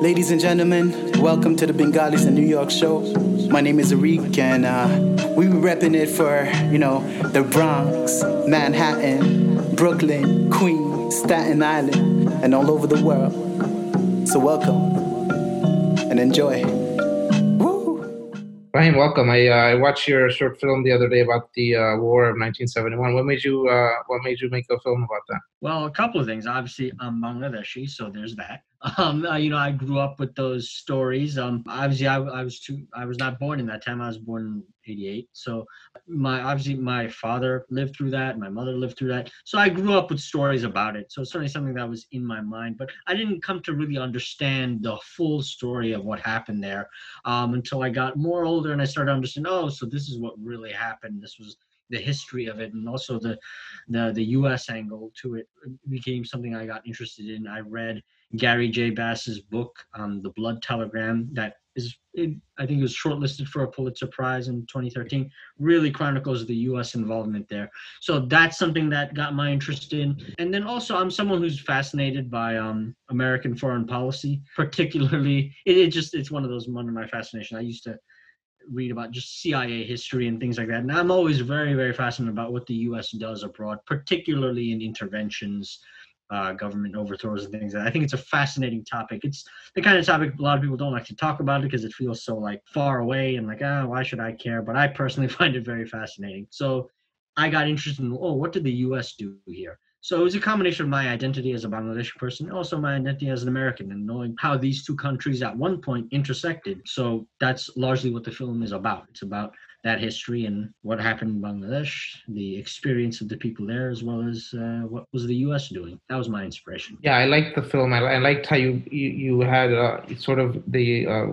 Ladies and gentlemen, welcome to the Bengalis in New York show. My name is Arik, and uh, we were repping it for, you know, the Bronx, Manhattan, Brooklyn, Queens, Staten Island, and all over the world. So welcome and enjoy. Ryan, welcome. I uh, I watched your short film the other day about the uh, War of 1971. What made you uh, What made you make a film about that? Well, a couple of things. Obviously, I'm Bangladeshi, so there's that. Um, uh, you know, I grew up with those stories. Um, obviously, I, I was too. I was not born in that time. I was born '88. So, my obviously my father lived through that. My mother lived through that. So I grew up with stories about it. So it's certainly something that was in my mind. But I didn't come to really understand the full story of what happened there um, until I got more older and I started understanding. Oh, so this is what really happened. This was the history of it and also the the the US angle to it became something I got interested in. I read Gary J. Bass's book, um, The Blood Telegram, that is, it, I think it was shortlisted for a Pulitzer Prize in 2013, really chronicles the US involvement there. So that's something that got my interest in. And then also, I'm someone who's fascinated by um, American foreign policy, particularly, it, it just, it's one of those, one of my fascination. I used to read about just CIA history and things like that. And I'm always very, very fascinated about what the U.S. does abroad, particularly in interventions, uh, government overthrows, and things. I think it's a fascinating topic. It's the kind of topic a lot of people don't like to talk about because it feels so like far away and like, ah, oh, why should I care? But I personally find it very fascinating. So I got interested in, oh, what did the U.S. do here? So it was a combination of my identity as a Bangladeshi person, also my identity as an American, and knowing how these two countries at one point intersected. So that's largely what the film is about. It's about that history and what happened in Bangladesh, the experience of the people there, as well as uh, what was the U.S. doing. That was my inspiration. Yeah, I liked the film. I, I liked how you you, you had uh, sort of the uh,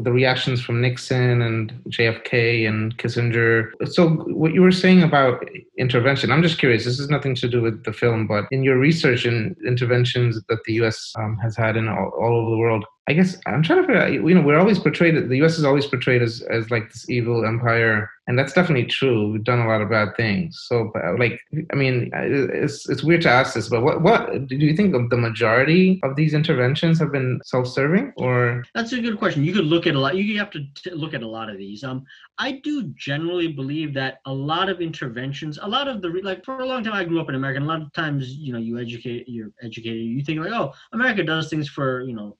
the reactions from Nixon and JFK and Kissinger. So what you were saying about intervention, I'm just curious. This has nothing to do with the film, but in your research and interventions that the U.S. Um, has had in all, all over the world, I guess I'm trying to figure out, you know, we're always portrayed, the US is always portrayed as, as like this evil empire. And that's definitely true. We've done a lot of bad things. So, like, I mean, it's, it's weird to ask this, but what, what do you think of the majority of these interventions have been self serving or? That's a good question. You could look at a lot, you have to t- look at a lot of these. Um, I do generally believe that a lot of interventions, a lot of the, like, for a long time, I grew up in America, and a lot of times, you know, you educate, you're educated, you think, like, oh, America does things for, you know,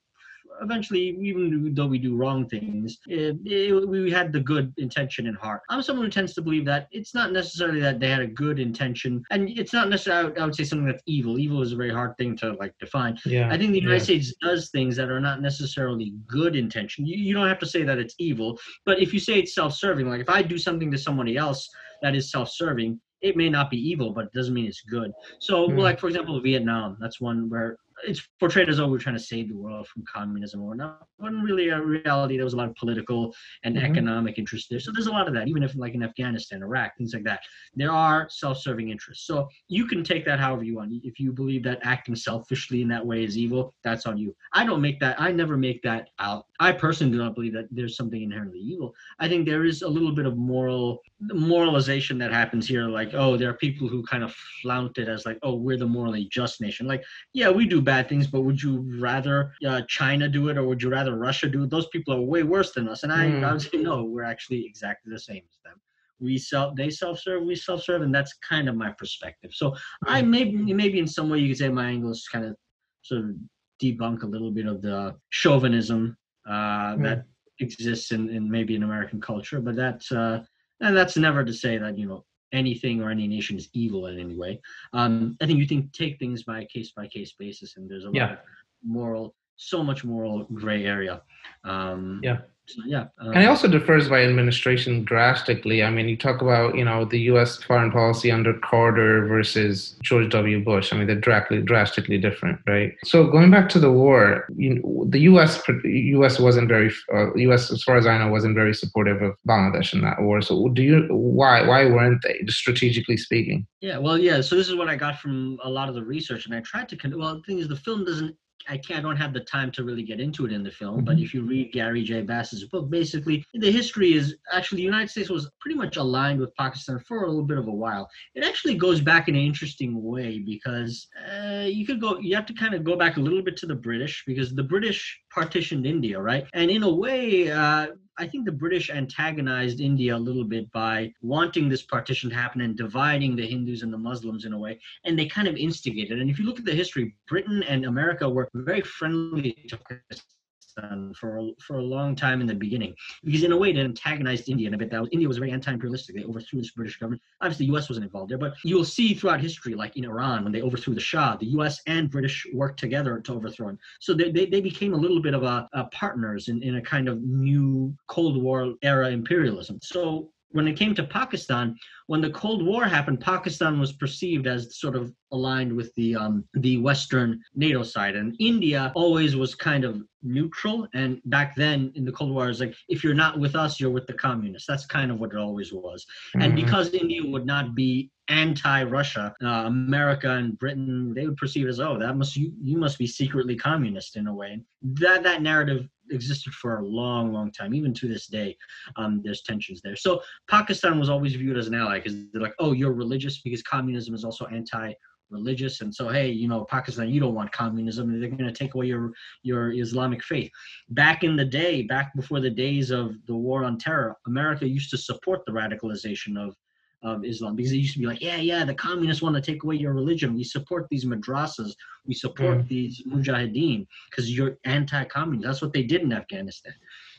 eventually, even though we do wrong things, it, it, we had the good intention in heart. I'm someone who tends to believe that it's not necessarily that they had a good intention, and it's not necessarily. I would say something that's evil. Evil is a very hard thing to like define. Yeah. I think the United yeah. States does things that are not necessarily good intention. You, you don't have to say that it's evil, but if you say it's self-serving, like if I do something to somebody else that is self-serving, it may not be evil, but it doesn't mean it's good. So, mm. like for example, Vietnam, that's one where it's portrayed as though we're trying to save the world from communism or not. When really, a reality, there was a lot of political and mm-hmm. economic interest there. So there's a lot of that, even if like in Afghanistan, Iraq, things like that. There are self-serving interests. So you can take that however you want. If you believe that acting selfishly in that way is evil, that's on you. I don't make that. I never make that out. I personally do not believe that there's something inherently evil. I think there is a little bit of moral moralization that happens here. Like, oh, there are people who kind of flaunt it as like, oh, we're the morally just nation. Like, yeah, we do bad things, but would you rather uh, China do it or would you rather Russia do it? Those people are way worse than us. And I, mm. I would say, no, we're actually exactly the same as them. We self, they self-serve, we self-serve, and that's kind of my perspective. So mm. I maybe, maybe in some way you could say my angle is kind of sort of debunk a little bit of the chauvinism uh, mm. that exists in, in maybe in American culture, but that's uh, and that's never to say that you know anything or any nation is evil in any way. Um, I think you can take things by a case by case basis, and there's a yeah. lot of moral, so much moral gray area. Um, yeah. Yeah. Um, and it also differs by administration drastically. I mean, you talk about, you know, the U.S. foreign policy under Carter versus George W. Bush. I mean, they're drastically, drastically different, right? So going back to the war, you know, the U.S. U.S. wasn't very, uh, U.S. as far as I know, wasn't very supportive of Bangladesh in that war. So do you, why, why weren't they, strategically speaking? Yeah, well, yeah. So this is what I got from a lot of the research, and I tried to, well, the thing is, the film doesn't I can't I don't have the time to really get into it in the film, but if you read Gary J. Bass's book, basically the history is actually the United States was pretty much aligned with Pakistan for a little bit of a while. It actually goes back in an interesting way because uh, you could go you have to kind of go back a little bit to the British because the British partitioned India, right? And in a way, uh, I think the British antagonized India a little bit by wanting this partition to happen and dividing the Hindus and the Muslims in a way. And they kind of instigated. And if you look at the history, Britain and America were very friendly to Pakistan for a, for a long time in the beginning because in a way it antagonized India in a bit. That was, India was very anti-imperialistic. They overthrew this British government. Obviously, the U.S. wasn't involved there, but you'll see throughout history, like in Iran when they overthrew the Shah, the U.S. and British worked together to overthrow him. So they, they, they became a little bit of a, a partners in, in a kind of new Cold War era imperialism. So when it came to Pakistan, when the Cold War happened, Pakistan was perceived as sort of aligned with the um, the Western NATO side, and India always was kind of neutral. And back then in the Cold War, it was like if you're not with us, you're with the communists. That's kind of what it always was. Mm-hmm. And because India would not be anti-Russia, uh, America and Britain, they would perceive as oh, that must you you must be secretly communist in a way. That that narrative existed for a long, long time. Even to this day, um, there's tensions there. So Pakistan was always viewed as an ally because they're like, oh, you're religious because communism is also anti religious and so hey you know pakistan you don't want communism they're going to take away your your islamic faith back in the day back before the days of the war on terror america used to support the radicalization of of Islam because it used to be like, yeah, yeah, the communists want to take away your religion. We support these madrasas. We support mm. these mujahideen because you're anti-communist. That's what they did in Afghanistan.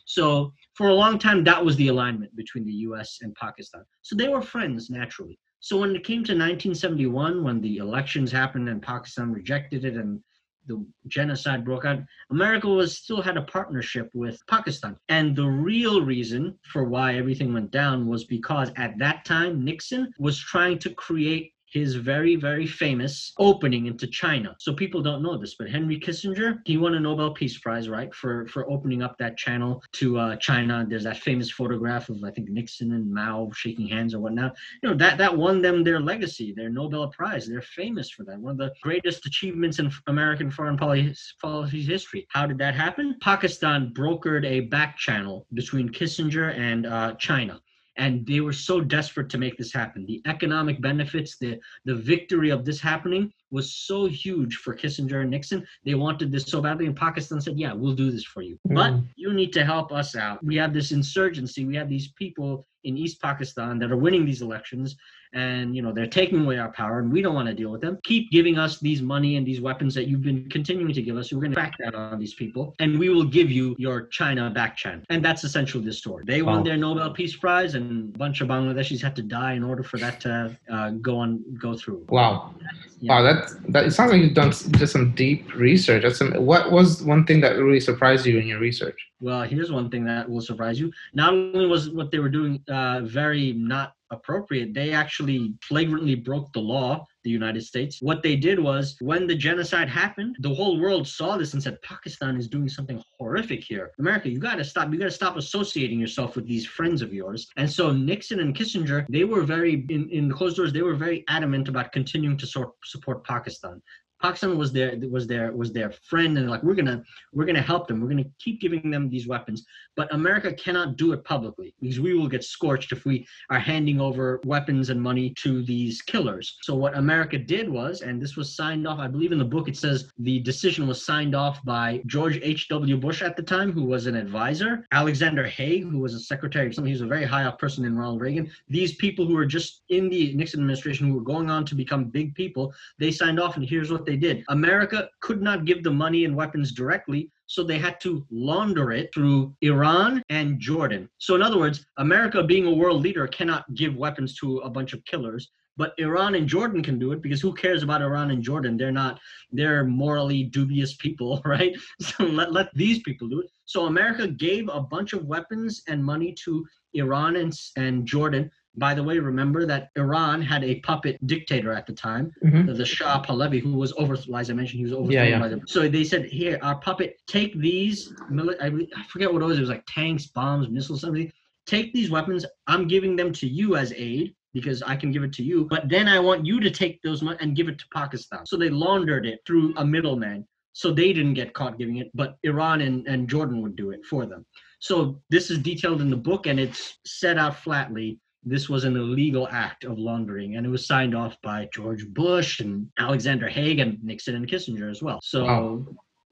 So for a long time, that was the alignment between the U.S. and Pakistan. So they were friends naturally. So when it came to 1971, when the elections happened and Pakistan rejected it and the genocide broke out, America was still had a partnership with Pakistan. And the real reason for why everything went down was because at that time Nixon was trying to create his very, very famous opening into China. So people don't know this, but Henry Kissinger, he won a Nobel Peace Prize, right, for for opening up that channel to uh, China. There's that famous photograph of I think Nixon and Mao shaking hands or whatnot. You know that that won them their legacy, their Nobel Prize. They're famous for that. One of the greatest achievements in American foreign policy, policy history. How did that happen? Pakistan brokered a back channel between Kissinger and uh, China and they were so desperate to make this happen. The economic benefits the the victory of this happening was so huge for kissinger and nixon. They wanted this so badly and pakistan said yeah we'll do this for you. Mm. but you need to help us out. We have this insurgency. We have these people in east pakistan that are winning these elections and you know they're taking away our power and we don't want to deal with them. Keep giving us these money and these weapons that you've been continuing to give us. We're going to back that on these people and we will give you your china back channel and that's essentially the story. They wow. won their nobel peace prize and a bunch of bangladeshis had to die in order for that to uh, go on go through. Wow. Yeah. wow that that it sounds like you've done just some deep research. That's some, what was one thing that really surprised you in your research? Well here's one thing that will surprise you. Not only was what they were doing uh, very not appropriate. They actually flagrantly broke the law, the United States. What they did was when the genocide happened, the whole world saw this and said, Pakistan is doing something horrific here. America, you gotta stop. You gotta stop associating yourself with these friends of yours. And so Nixon and Kissinger, they were very in, in closed doors, they were very adamant about continuing to sort, support Pakistan. Pakistan was their was their was their friend and like we're gonna we're gonna help them. We're gonna keep giving them these weapons. But America cannot do it publicly because we will get scorched if we are handing over weapons and money to these killers. So what America did was and this was signed off I believe in the book it says the decision was signed off by George H.W. Bush at the time who was an advisor. Alexander Haig who was a secretary of something he was a very high up person in Ronald Reagan. These people who were just in the Nixon administration who were going on to become big people they signed off and here's what they did. America could not give the money and weapons directly, so they had to launder it through Iran and Jordan. So, in other words, America, being a world leader, cannot give weapons to a bunch of killers. But Iran and Jordan can do it because who cares about Iran and Jordan? They're not, they're morally dubious people, right? So let, let these people do it. So America gave a bunch of weapons and money to Iran and, and Jordan by the way, remember that Iran had a puppet dictator at the time, mm-hmm. the Shah Pahlavi, who was over, as I mentioned, he was overthrown yeah, yeah. by them. So they said, here, our puppet, take these, I forget what it was, it was like tanks, bombs, missiles, something. Take these weapons, I'm giving them to you as aid because I can give it to you, but then I want you to take those and give it to Pakistan. So they laundered it through a middleman. so they didn't get caught giving it, but Iran and, and Jordan would do it for them. So this is detailed in the book and it's set out flatly. This was an illegal act of laundering and it was signed off by George Bush and Alexander Haig and Nixon and Kissinger as well. So wow.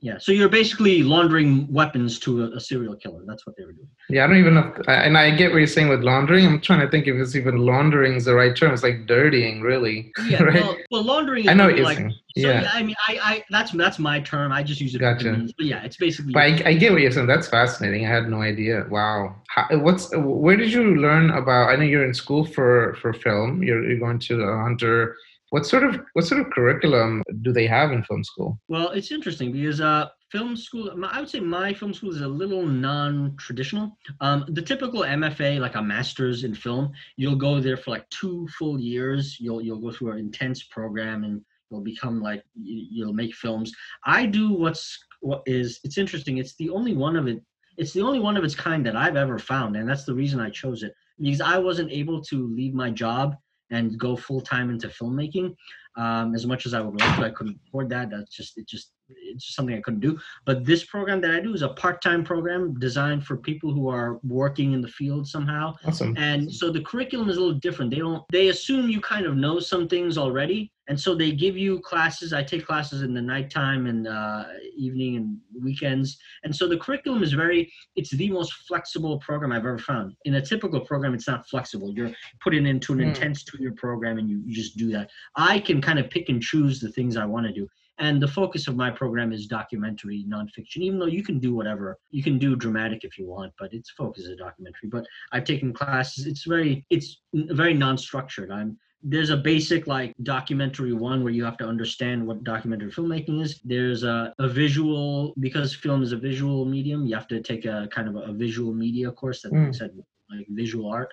Yeah, so you're basically laundering weapons to a, a, serial killer. That's what they were doing. Yeah, I don't even know. If, and I get what you're saying with laundering. I'm trying to think if it's even laundering is the right term. It's like dirtying, really. Yeah, right? well, well, laundering. I know you're like. So, yeah. yeah. I mean, I, I, that's that's my term. I just use it. Gotcha. Means, but yeah, it's basically. But I, I, get what you're saying. That's fascinating. I had no idea. Wow. How, what's where did you learn about? I know you're in school for for film. You're, you're going to Hunter what sort of what sort of curriculum do they have in film school? Well, it's interesting because uh, film school, I would say my film school is a little non-traditional. Um, the typical MFA, like a master's in film, you'll go there for like two full years. You'll you'll go through an intense program and you'll become like you'll make films. I do what's what is it's interesting. It's the only one of it. It's the only one of its kind that I've ever found, and that's the reason I chose it because I wasn't able to leave my job and go full time into filmmaking. Um, as much as I would love to, I couldn't afford that. That's just it. Just it's something I couldn't do. But this program that I do is a part time program designed for people who are working in the field somehow. Awesome. And so the curriculum is a little different. They don't. They assume you kind of know some things already, and so they give you classes i take classes in the nighttime and uh, evening and weekends and so the curriculum is very it's the most flexible program i've ever found in a typical program it's not flexible you're put it into an mm. intense two-year program and you, you just do that i can kind of pick and choose the things i want to do and the focus of my program is documentary nonfiction even though you can do whatever you can do dramatic if you want but its focus is documentary. But i've taken classes it's very it's very non-structured. I'm there's a basic like documentary one where you have to understand what documentary filmmaking is. There's a, a visual because film is a visual medium you have to take a kind of a, a visual media course that mm. said like visual art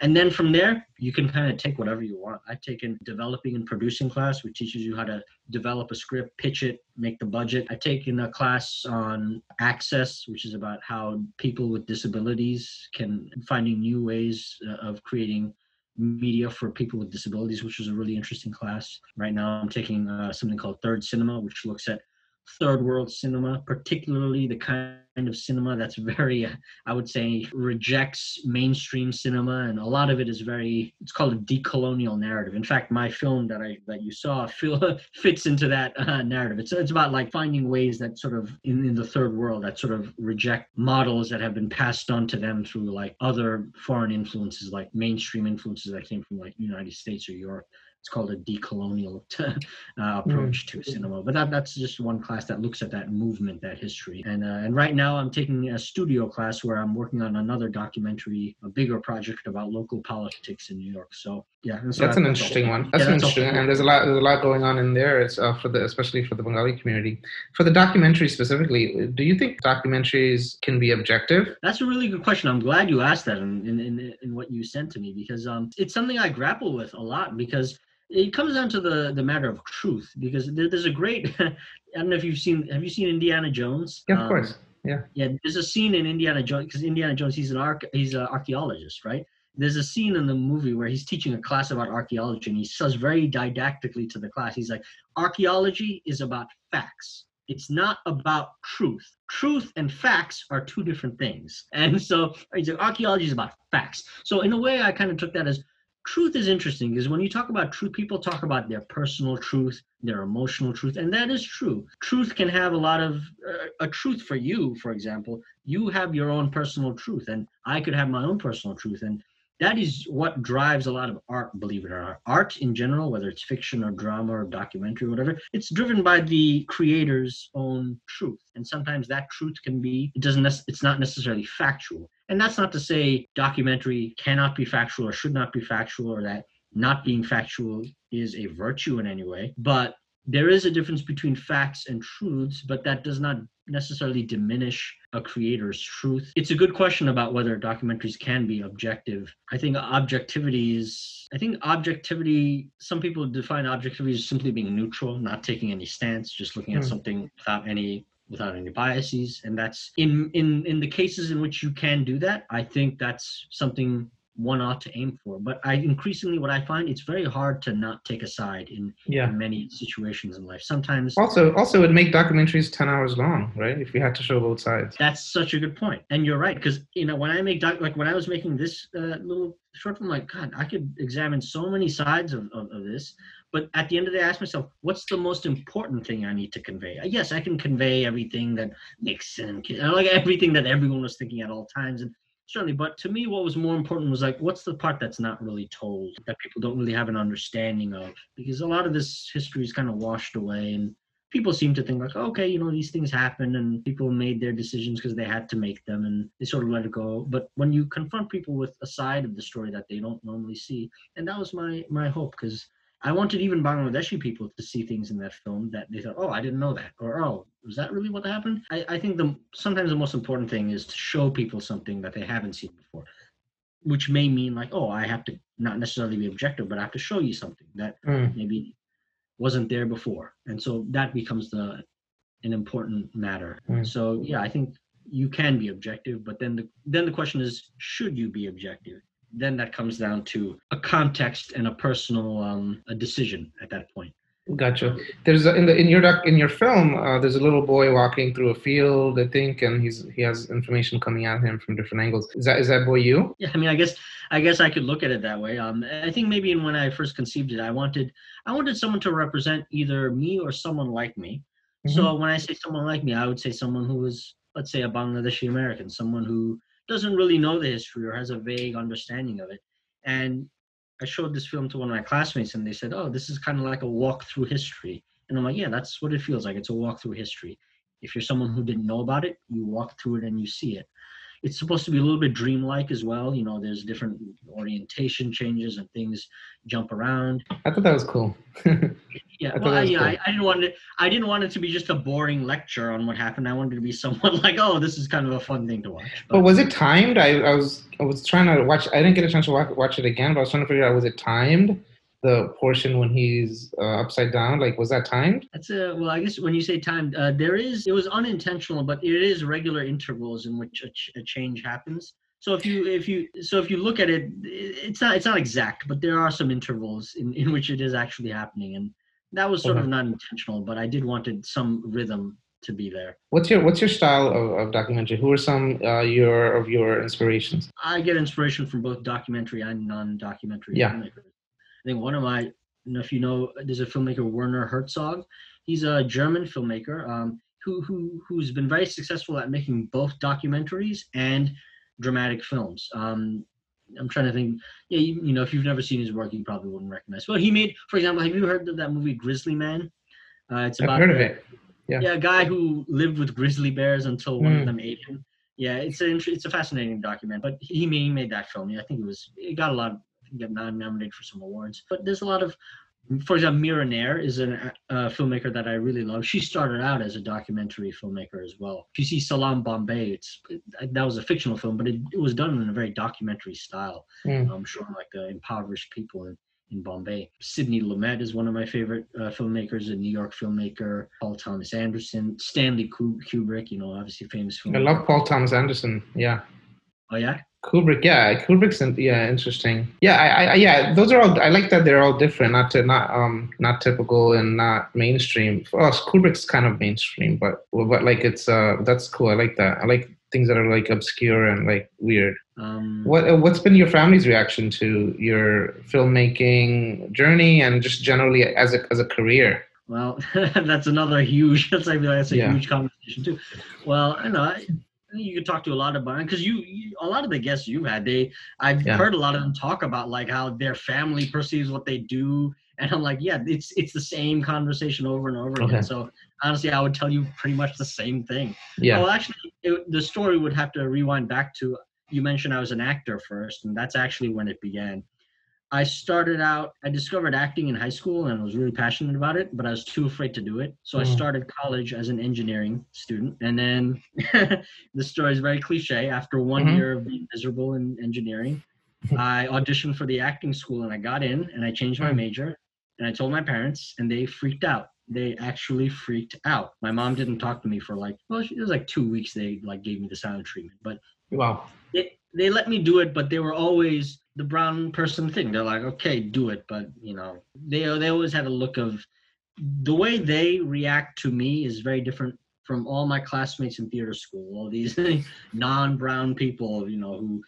and then from there you can kind of take whatever you want i've taken developing and producing class which teaches you how to develop a script pitch it make the budget i've taken a class on access which is about how people with disabilities can finding new ways uh, of creating media for people with disabilities, which was a really interesting class. Right now, I'm taking uh, something called Third Cinema, which looks at third world cinema, particularly the kind of cinema that's very, I would say, rejects mainstream cinema, and a lot of it is very. It's called a decolonial narrative. In fact, my film that I that you saw feel, fits into that uh, narrative. It's it's about like finding ways that sort of in, in the third world that sort of reject models that have been passed on to them through like other foreign influences, like mainstream influences that came from like United States or Europe it's called a decolonial uh, approach mm. to cinema. But that, that's just one class that looks at that movement, that history. And uh, and right now I'm taking a studio class where I'm working on another documentary, a bigger project about local politics in New York. So yeah, so that's an interesting one. That's, yeah, that's interesting, and there's a lot there's a lot going on in there. It's uh, for the especially for the Bengali community. For the documentary specifically, do you think documentaries can be objective? That's a really good question. I'm glad you asked that in in, in, in what you sent to me because um it's something I grapple with a lot because it comes down to the the matter of truth because there, there's a great i don't know if you've seen have you seen indiana jones yeah of um, course yeah yeah there's a scene in indiana jones because indiana jones he's an arc he's an archaeologist right there's a scene in the movie where he's teaching a class about archaeology and he says very didactically to the class he's like archaeology is about facts it's not about truth truth and facts are two different things and so he's like archaeology is about facts so in a way i kind of took that as truth is interesting because when you talk about truth, people talk about their personal truth, their emotional truth, and that is true. Truth can have a lot of uh, a truth for you, for example. You have your own personal truth, and I could have my own personal truth, and that is what drives a lot of art believe it or not. Art in general whether it's fiction or drama or documentary or whatever it's driven by the creator's own truth. And sometimes that truth can be it doesn't it's not necessarily factual. And that's not to say documentary cannot be factual or should not be factual or that not being factual is a virtue in any way but there is a difference between facts and truths but that does not necessarily diminish a creator's truth. It's a good question about whether documentaries can be objective. I think objectivity is, I think objectivity, some people define objectivity as simply being neutral, not taking any stance, just looking at mm. something without any without any biases and that's in in in the cases in which you can do that i think that's something one ought to aim for. But I increasingly what I find it's very hard to not take a side in, Yeah. in many situations in life. Sometimes Also, also, it'd make documentaries ten hours long, right? If we had to show both sides. that's such a good point, and you're right because you know when I make doc, like when I was making this uh, little short film, like God, I could examine so many sides of, of, of this. But at the end of the day, I ask myself, what's the most important thing I need to convey? Yes, I can convey everything that Nixon, like everything that everyone was thinking at all times, and certainly. But to me, what was more important was like, what's the part that's not really told that people don't really have an understanding of? Because a lot of this history is kind of washed away, and people seem to think like, okay, you know, these things happen, and people made their decisions because they had to make them, and they sort of let it go. But when you confront people with a side of the story that they don't normally see, and that was my my hope because I wanted even Bangladeshi people to see things in that film that they thought, oh, I didn't know that, or oh, was that really what happened? I, I think the sometimes the most important thing is to show people something that they haven't seen before, which may mean like, oh, I have to not necessarily be objective, but I have to show you something that Mm. maybe wasn't there before, and so that becomes the an important matter. Mm. So yeah, I think you can be objective, but then the then the question is, should you be objective? Then that comes down to a context and a personal um, a decision at that point. Gotcha. There's a, in the in your doc, in your film. Uh, there's a little boy walking through a field, I think, and he's he has information coming at him from different angles. Is that is that boy you? Yeah, I mean, I guess I guess I could look at it that way. Um, I think maybe in when I first conceived it, I wanted I wanted someone to represent either me or someone like me. So when I say someone like me, I would say someone who is, let's say, a Bangladeshi American, someone who doesn't really know the history or has a vague understanding of it. And I showed this film to one of my classmates, and they said, "Oh, this is kind of like a walk through history." And I'm like, "Yeah, that's what it feels like. It's a walk through history. If you're someone who didn't know about it, you walk through it and you see it." It's supposed to be a little bit dreamlike as well. You know, there's different orientation changes and things jump around. I thought that was cool. Yeah, I well, I, yeah, cool. I, I didn't want it. I didn't want it to be just a boring lecture on what happened. I wanted it to be somewhat like, oh, this is kind of a fun thing to watch. But was it timed? I, I was I was trying to watch. I didn't get a chance to watch, watch it again, but I was trying to figure out was it timed? The portion when he's uh, upside down, like was that timed? That's a well. I guess when you say time, uh, there is. It was unintentional, but it is regular intervals in which a, ch- a change happens. So if you if you so if you look at it, it's not it's not exact, but there are some intervals in, in which it is actually happening, and that was sort of not intentional. But I did wanted some rhythm to be there. What's your What's your style of, of documentary? Who are some uh, your of your inspirations? I get inspiration from both documentary and non-documentary Yeah. filmmakers. Think one of my, I don't know if you know, there's a filmmaker Werner Herzog. He's a German filmmaker um, who who who's been very successful at making both documentaries and dramatic films. Um, I'm trying to think. Yeah, you, you know, if you've never seen his work, you probably wouldn't recognize. Well, he made, for example, have you heard of that movie Grizzly Man? Uh, it's I've about heard of it. Yeah. yeah, a guy who lived with grizzly bears until one Mm. of them ate him. Yeah, it's an it's a fascinating document. But he made, he made that film. Yeah, I think it was it got a lot. Nom- nominated for some awards. But there's a lot of, for example, Mira Nair is a uh, filmmaker that I really love. She started out as a documentary filmmaker as well. If you see Salaam Bombay, it's it, that was a fictional film, but it, it was done in a very documentary style. Mm. Um, showing like the impoverished people in, in Bombay. Sidney Lumet is one of my favorite uh, filmmakers, a New York filmmaker. Paul Thomas Anderson, Stanley Kubrick, you know, obviously famous I love Paul Thomas Anderson. Yeah. Oh yeah, Kubrick, yeah, Kubrick's in, yeah, interesting. Yeah, I, I, yeah, those are all. I like that they're all different, not to not um not typical and not mainstream. For us, Kubrick's kind of mainstream, but but like it's uh that's cool. I like that. I like things that are like obscure and like weird. um, What uh, what's been your family's reaction to your filmmaking journey and just generally as a as a career? Well, that's another huge. That's like that's a Yeah. huge conversation too. Well, I know I, you could talk to a lot about because you, you a lot of the guests you've had. They I've Yeah. heard a lot of them talk about like how their family perceives what they do, and I'm like, yeah, it's it's the same conversation over and over Okay. again. So honestly, I would tell you pretty much the same thing. Yeah. Well, actually, it, the story would have to rewind back to you mentioned I was an actor first, and that's actually when it began. I started out, I discovered acting in high school and I was really passionate about it, but I was too afraid to do it. So I Mm. started college as an engineering student. And then the story is very cliche. After one Mhm. year of being miserable in engineering, I auditioned for the acting school and I got in and I changed my Mm. major and I told my parents and they freaked out. They actually freaked out. My mom didn't talk to me for like, well, it was like two weeks. They like gave me the silent treatment, but Wow. they, they let me do it, but they were always the brown person thing. They're like, okay, do it, but you know, they they always had a look of the way they react to me is very different from all my classmates in theater school. All these non-brown people, you know, who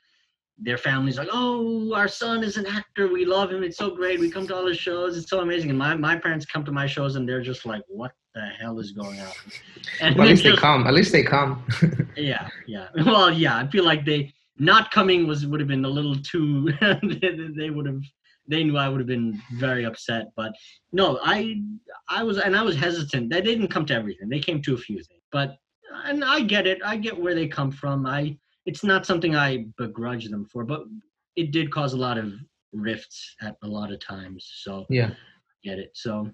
their families like, oh, our son is an actor. We love him. It's so great. We come to all his shows. It's so amazing. And my, my parents come to my shows and they're just like, what the hell is going on? And Well, at least just- they come. At least they come. yeah, yeah. Well, yeah. I feel like they not coming was would have been a little too. they, would have. They knew I would have been very upset, but no, I, I was, and I was hesitant. They didn't come to everything. They came to a few things, but, and I get it. I get where they come from. I, it's not something I begrudge them for, but it did cause a lot of rifts at a lot of times. So yeah. get it. So,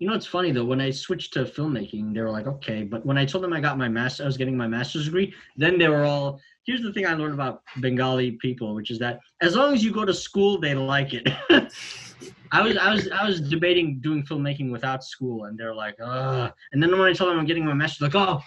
you know, it's funny though. When I switched to filmmaking, they were like, "Okay," but when I told them I got my master, I was getting my master's degree. Then they were all. Here's the thing I learned about Bengali people, which is that as long as you go to school, they like it. I was I was I was debating doing filmmaking without school, and they're like, "Ugh." And then when I told them I'm getting my master's, like, "Oh,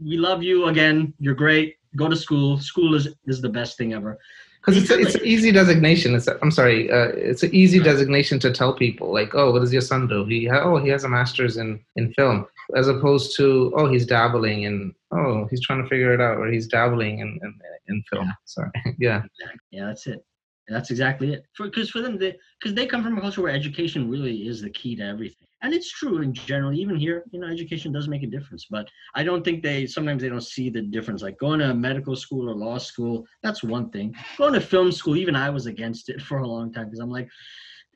we love you again. You're great. Go to school. School is is the best thing ever." Because it's a, it's an easy designation. It's a, I'm sorry. Uh, it's an easy designation to tell people like, oh, what does your son do? He ha- oh he has a master's in in film, as opposed to oh he's dabbling in oh he's trying to figure it out or he's dabbling in in, in film. Yeah. Sorry. yeah. Yeah, that's it. That's exactly it. Because for, them, they because they come from a culture where education really is the key to everything, and it's true in general. Even here, you know, education does make a difference. But I don't think they sometimes they don't see the difference. Like going to medical school or law school, that's one thing. Going to film school, even I was against it for a long time because I'm like,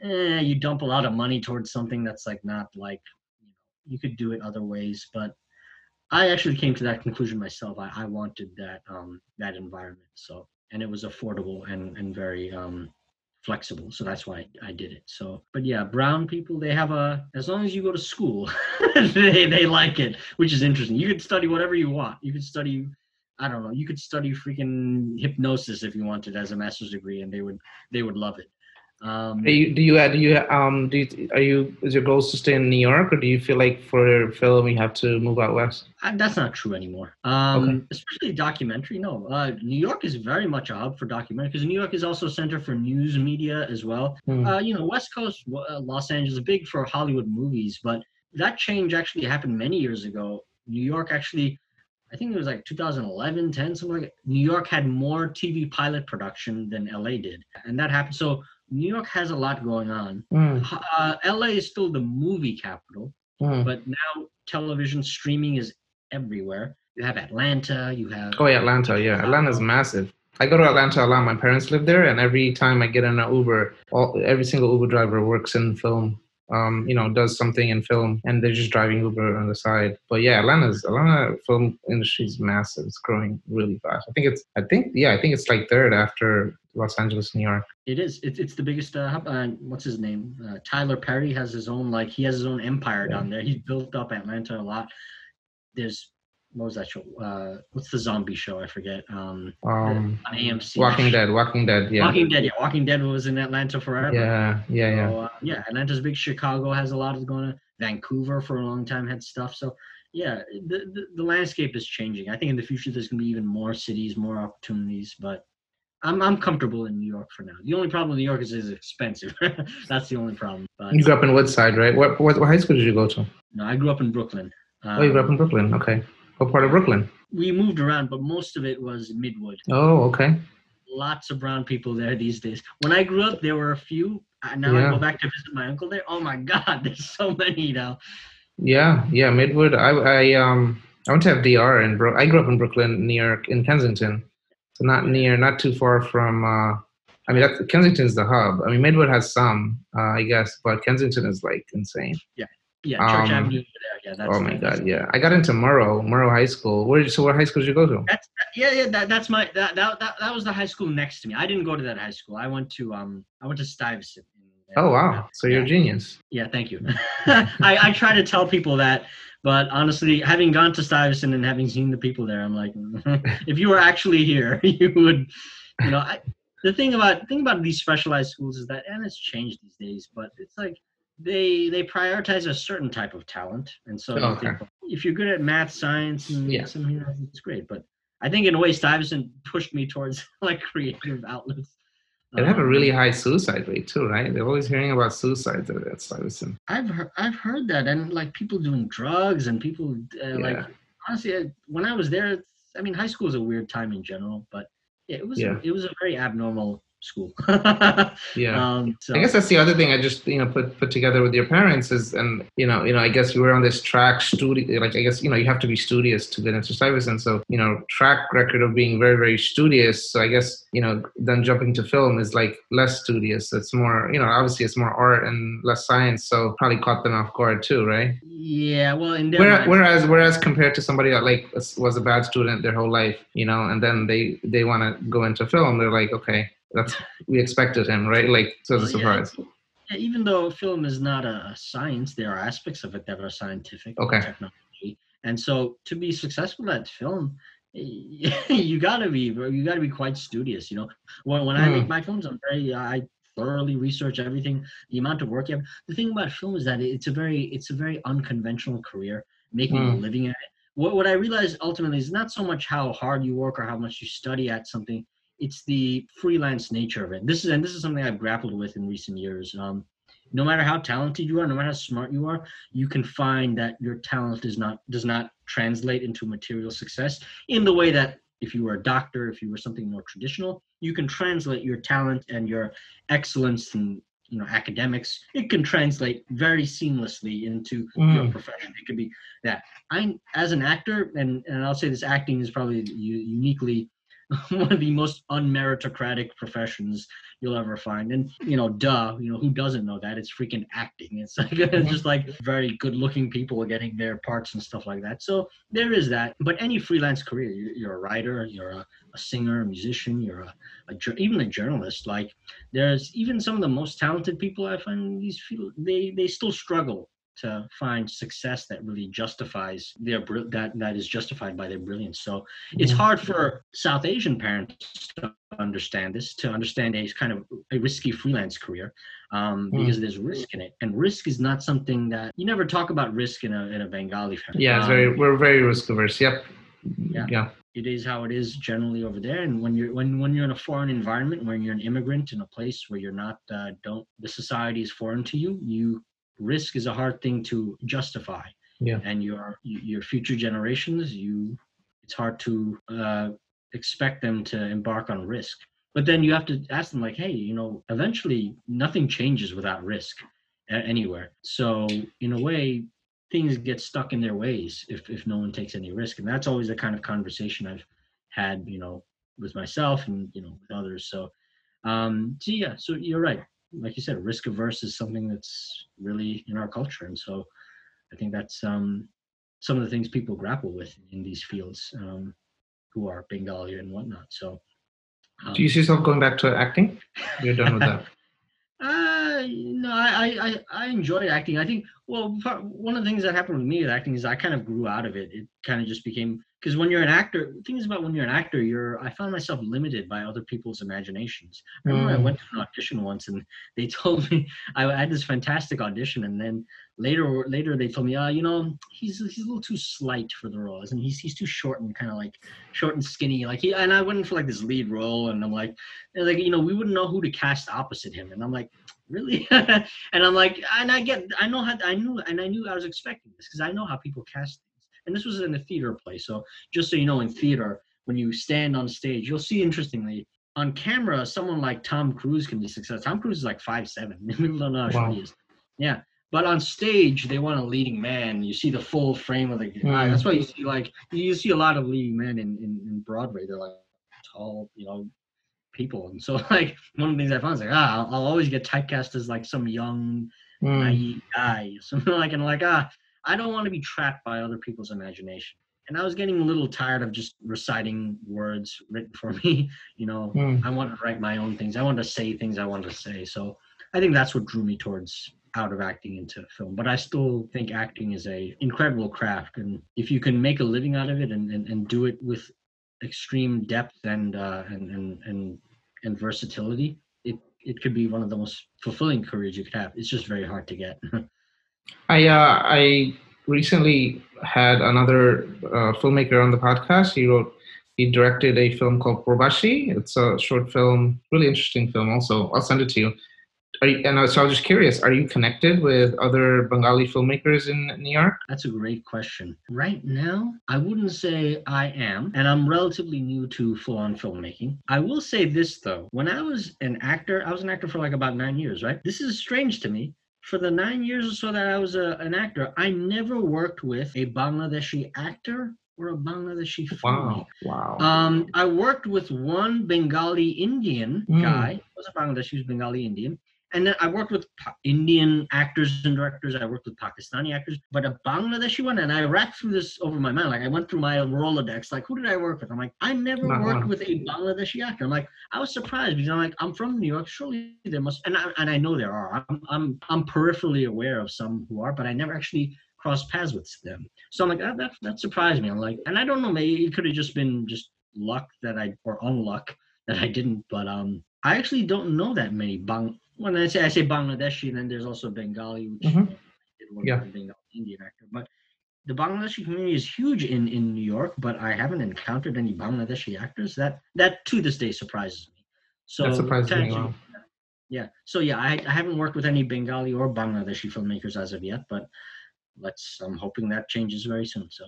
eh, you dump a lot of money towards something that's like not like, you could do it other ways. But I actually came to that conclusion myself. I, I wanted that um that environment. So and it was affordable and and very um flexible. So that's why I did it. So but yeah, brown people they have a as long as you go to school, they they like it, which is interesting. You could study whatever you want. You could study I don't know. You could study freaking hypnosis if you wanted as a master's degree, and they would they would love it. Um, Do you do you uh, do you um do you, are you is your goals to stay in New York or do you feel like for film you have to move out west? Uh, that's not true anymore. Um, Especially documentary. No, uh, New York is very much a hub for documentary because New York is also a center for news media as well. Hmm. Uh, you know, West Coast, uh, Los Angeles, big for Hollywood movies, but that change actually happened many years ago. New York actually, I think it was like 2011, 10, something like that. New York had more TV pilot production than LA did, and that happened. So New York has a lot going on. Mm, Uh, LA is still the movie capital mm. but now television streaming is everywhere. You have Atlanta, you have Oh yeah, Atlanta. Yeah, Atlanta's massive. I go to Atlanta a lot. My parents live there, and every time I get in an Uber, all, every single Uber driver works in film. Um, you know, does something in film, and they're just driving Uber on the side. But yeah, Atlanta's Atlanta film industry is massive. It's growing really fast. I think it's. I think yeah, I think it's like third after Los Angeles, New York. it is it's, it's the biggest uh, uh what's his name uh, Tyler Perry has his own like he has his own empire down there. He's built up Atlanta a lot. There's what was that show? Uh, what's the zombie show? I forget. Um, Um, on AMC. Walking Dead. Walking Dead. Yeah. Walking Dead. Yeah, Walking Dead was in Atlanta forever. Yeah. Yeah. Yeah. So, uh, yeah, Atlanta's big. Chicago has a lot of going on. Vancouver for a long time had stuff. So yeah, the, the the landscape is changing. I think in the future there's gonna be even more cities, more opportunities. But I'm I'm comfortable in New York for now. The only problem in New York is it's expensive. That's the only problem. But You grew up in Woodside, right? What, what what high school did you go to? no, I grew up in Brooklyn. Oh, you grew up Um, in Brooklyn. Okay. What part of Brooklyn? we moved around, but most of it was Midwood. Oh, okay. Lots of brown people there these days. When I grew up, there were a few. Uh, Now I go back to visit my uncle there. Oh my God, there's so many now. Yeah, yeah, Midwood. I, I um I went to FDR in Bro. I grew up in Brooklyn, New York, in Kensington, so not near, not too far from. uh I mean, that's, Kensington's the hub. I mean, Midwood has some, uh, I guess, but Kensington is like insane. Yeah, Church Um, Avenue there. Yeah, that's oh my god, yeah. I got into Murrow, Murrow High School. Where so what high school did you go to? That's yeah, yeah. That, that's my that, that that that was the high school next to me. I didn't go to that high school. I went to um I went to Stuyvesant. Oh wow, so you're a genius. Yeah, thank you. I I try to tell people that, but honestly, having gone to Stuyvesant and having seen the people there, I'm like, if you were actually here, you would, you know. I, the thing about the thing about these specialized schools is that, and it's changed these days, but it's like they they prioritize a certain type of talent, and so Okay. think, if you're good at math, science, and Yeah. some, you know, it's great. But I think in a way, Stuyvesant pushed me towards like creative outlets. It have a Um, really high suicide rate too, right? They're always hearing about suicides at Stuyvesant. I've heard, I've heard that, and like people doing drugs and people uh, like honestly, I- when I was there, I mean, high school is a weird time in general, but yeah, it was Yeah. it was a very abnormal school. Yeah. Um, so, I guess that's the other thing I just you know put put together with your parents is and you know you know I guess you were on this track studio like I guess you know you have to be studious to get into Stuyvesant so you know track record of being very very studious so I guess you know then jumping to film is like less studious it's more you know obviously it's more art and less science so probably caught them off guard too right yeah, well, in their whereas whereas compared to somebody that like was a bad student their whole life you know and then they they want to go into film they're like okay that's we expected him right like so it's a Well, yeah, surprise Yeah, even though film is not a, science, there are aspects of it that are scientific. and Okay. Technology, and so to be successful at film, you gotta be you gotta be quite studious. You know, when when I make Hmm. my films, I'm very I thoroughly research everything. The amount of work you have. The thing about film is that it's a very it's a very unconventional career. Making a Hmm. living at it. What what I realized ultimately is not so much how hard you work or how much you study at something it's the freelance nature of it. This is and this is something I've grappled with in recent years. Um, no matter how talented you are, no matter how smart you are, you can find that your talent does not does not translate into material success in the way that if you were a doctor, if you were something more traditional, you can translate your talent and your excellence in you know academics. It can translate very seamlessly into your Mm. profession. It could be that I, as an actor, and and I'll say this acting is probably uniquely one of the most unmeritocratic professions you'll ever find. And you know, duh, you know, who doesn't know that? It's freaking acting. It's like it's just like very good looking people are getting their parts and stuff like that. So there is that. But any freelance career, you're, a writer, you're a, a singer, a musician, you're a, a even a journalist. Like there's even some of the most talented people I find these people they they still struggle to find success that really justifies their that that is justified by their brilliance. So it's Mhm. hard for South Asian parents to understand this, to understand a kind of a risky freelance career, um, Hmm. because there's risk in it, and risk is not something that you never talk about risk in a in a Bengali family. Yeah, it's Um, very we're very risk averse. Yep. Yeah. Yeah. it is how it is generally over there and when you're when when you're in a foreign environment when you're an immigrant in a place where you're not uh, don't the society is foreign to you you risk is a hard thing to justify. Yeah. and your your future generations you it's hard to uh, expect them to embark on risk. But then you have to ask them like hey you know eventually nothing changes without risk anywhere. So in a way things get stuck in their ways if, if no one takes any risk. And that's always the kind of conversation i've had you know with myself and you know with others. So um so yeah so you're right like you said risk averse is something that's really in our culture and so i think that's um some of the things people grapple with in these fields um who are bengali and whatnot so um, Do you see yourself going back to acting? You're done with that. Uh, no, I, I, I- I enjoy acting. I think, well, part- one of the things that happened with me with acting is I kind of grew out of it. It kind of just became, because when you're an actor, the thing is about when you're an actor, you're, I found myself limited by other people's imaginations. I remember I Mm. went to an audition once and they told me, I had this fantastic audition and then later, later they told me, uh, you know, he's, he's a little too slight for the role. And he's, he's too short and kind of like short and skinny. Like he, and I went in for like this lead role and I'm like, they're like, you know, we wouldn't know who to cast opposite him. And I'm like, really? and I'm like, and I get, I know how, I knew, and I knew I was expecting this because I know how people cast things. And this was in a theater play. So just so you know, in theater, when you stand on stage, you'll see interestingly, on camera, someone like Tom Cruise can be successful. Tom Cruise is like five seven. People don't know how Wow. he is. Yeah. But on stage, they want a leading man. You see the full frame of the guy. Mm. That's why you see like you see a lot of leading men in, in, in Broadway. They're like tall, you know, people. And so like one of the things I found is like, ah, I'll, I'll always get typecast as like some young, Mm. naive guy. Something like and like, ah, I don't want to be trapped by other people's imagination. And I was getting a little tired of just reciting words written for me. You know, Mm. I want to write my own things. I want to say things I want to say. So I think that's what drew me towards out of acting into film. But I still think acting is a incredible craft. And if you can make a living out of it and, and, and do it with extreme depth and uh, and, and and and versatility, it it could be one of the most fulfilling careers you could have. It's just very hard to get. I uh, I recently had another uh, filmmaker on the podcast. He wrote he directed a film called Porbashi. It's a short film, really interesting film. Also, I'll send it to you. You, and so I was just curious: Are you connected with other Bengali filmmakers in New York? That's a great question. Right now, I wouldn't say I am, and I'm relatively new to full-on filmmaking. I will say this though: when I was an actor, I was an actor for like about nine years. Right? This is strange to me for the nine years or so that I was a, an actor, I never worked with a Bangladeshi actor or a Bangladeshi Wow! Wow! Um, I worked with one Bengali Indian mm. guy. He was a Bangladeshi, he was Bengali Indian, and then I worked with Indian actors and directors. I worked with Pakistani actors, but a Bangladeshi one. And I racked through this over my mind. Like I went through my Rolodex. Like who did I work with? I'm like I never Not worked with a Bangladeshi actor. I'm like I was surprised because I'm like I'm from New York. Surely there must. And I, and I know there are. I'm I'm I'm peripherally aware of some who are, but I never actually crossed paths with them. So I'm like that that, that surprised me. I'm like, and I don't know. Maybe it could have just been just luck that I or unluck that I didn't. But um, I actually don't know that many Bang when I say I say Bangladeshi, then there's also Bengali, which mm-hmm. yeah. Bengali Indian actor. But the Bangladeshi community is huge in in New York, but I haven't encountered any Bangladeshi actors. That that to this day surprises me. So that surprises me. Well. Yeah. So yeah, I, I haven't worked with any Bengali or Bangladeshi filmmakers as of yet, but let's. I'm hoping that changes very soon. So.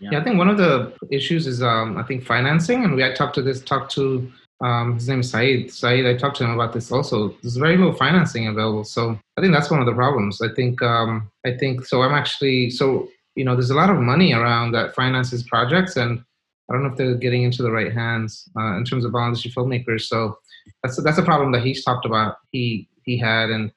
Yeah. yeah, I think one of the issues is um, I think financing, and we had talked to this talked to um, his name is Saeed. Saeed, I talked to him about this also. There's very little financing available, so I think that's one of the problems. I think um, I think so. I'm actually so you know there's a lot of money around that finances projects, and I don't know if they're getting into the right hands uh, in terms of Bangladeshi filmmakers. So that's that's a problem that he's talked about. He he had, and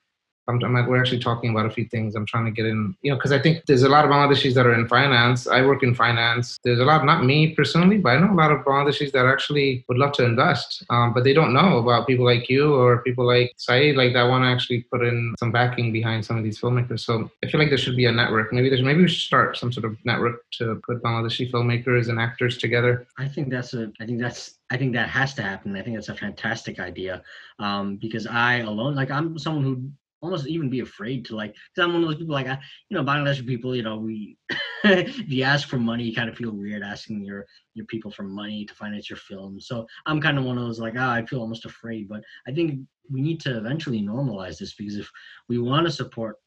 I'm, I'm, we're actually talking about a few things. I'm trying to get in, you know, because I think there's a lot of Bangladeshis that are in finance. I work in finance. There's a lot, not me personally, but I know a lot of Bangladeshis that actually would love to invest, um, but they don't know about people like you or people like Saeed, like that want to actually put in some backing behind some of these filmmakers. So I feel like there should be a network. Maybe there's maybe we should start some sort of network to put Bangladeshi filmmakers and actors together. I think that's a. I think that's I think that has to happen. I think that's a fantastic idea um, because I alone, like I'm someone who almost even be afraid to like because i'm one of those people like I, you know bangladeshi people you know we if you ask for money you kind of feel weird asking your your people for money to finance your film so i'm kind of one of those like oh, i feel almost afraid but i think we need to eventually normalize this because if we want to support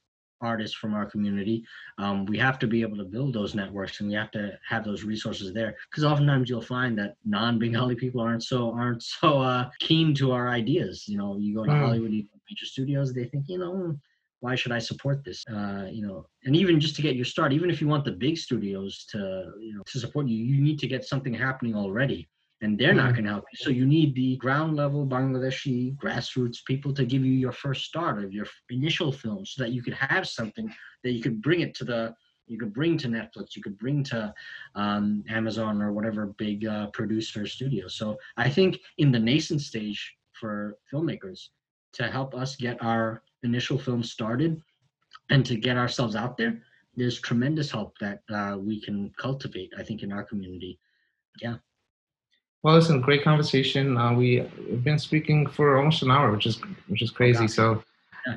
artists from our community um, we have to be able to build those networks and we have to have those resources there because oftentimes you'll find that non-bengali people aren't so aren't so uh, keen to our ideas you know you go to mm. hollywood you major studios they think you know why should i support this uh, you know and even just to get your start even if you want the big studios to you know to support you you need to get something happening already and they're not mm-hmm. going to help you. So you need the ground level Bangladeshi grassroots people to give you your first start of your initial film, so that you could have something that you could bring it to the you could bring to Netflix, you could bring to um, Amazon or whatever big uh, producer studio. So I think in the nascent stage for filmmakers, to help us get our initial film started and to get ourselves out there, there's tremendous help that uh, we can cultivate, I think, in our community. Yeah. Well, listen, great conversation. Uh, we, have been speaking for almost an hour, which is which is crazy. Okay. So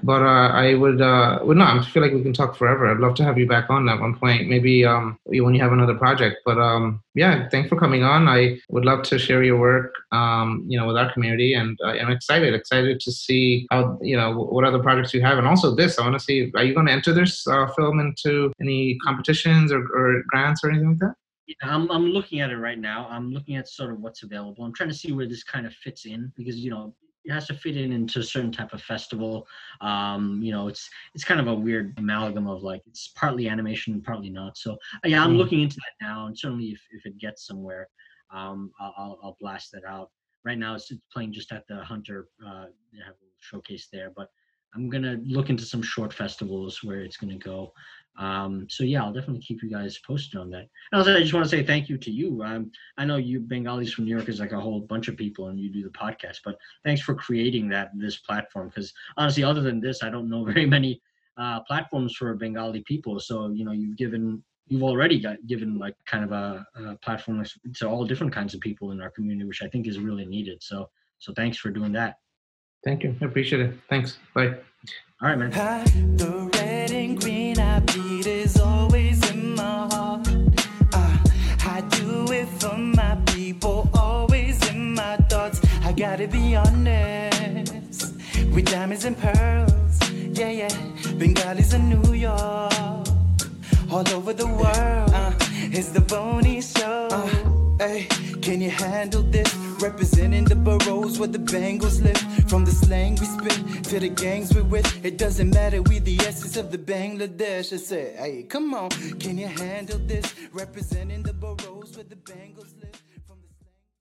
but uh, I would, uh, would not. I feel like we can talk forever. I'd love to have you back on at one point, maybe um, when you have another project. But um, yeah, thanks for coming on. I would love to share your work, um, you know, with our community, and uh, I'm excited, excited to see how, you know, what other projects you have, and also this. I want to see, are you going to enter this uh, film into any competitions or, or grants or anything like that? I'm, I'm looking at it right now. I'm looking at sort of what's available. I'm trying to see where this kind of fits in because, you know, it has to fit in into a certain type of festival. Um, you know, it's it's kind of a weird amalgam of like it's partly animation, and partly not. So uh, yeah, I'm mm. looking into that now, and certainly if, if it gets somewhere, um, I'll, I'll blast that out. Right now, it's playing just at the Hunter. Uh, they have a showcase there, but I'm gonna look into some short festivals where it's gonna go. Um, so yeah, I'll definitely keep you guys posted on that. And also, I just want to say thank you to you. Um, I know you Bengalis from New York is like a whole bunch of people, and you do the podcast. But thanks for creating that this platform because honestly, other than this, I don't know very many uh, platforms for Bengali people. So you know, you've given you've already got given like kind of a, a platform to all different kinds of people in our community, which I think is really needed. So so thanks for doing that. Thank you. I appreciate it. Thanks. Bye. All right, man. Gotta be honest. With diamonds and pearls, yeah, yeah. Bengalis in New York, all over the world. Uh, it's the Boney Show. Uh, hey, can you handle this? Representing the boroughs where the Bengals live. From the slang we spit to the gangs we with. It doesn't matter, we the essence of the Bangladesh. I said, hey, come on, can you handle this? Representing the boroughs where the Bengals live.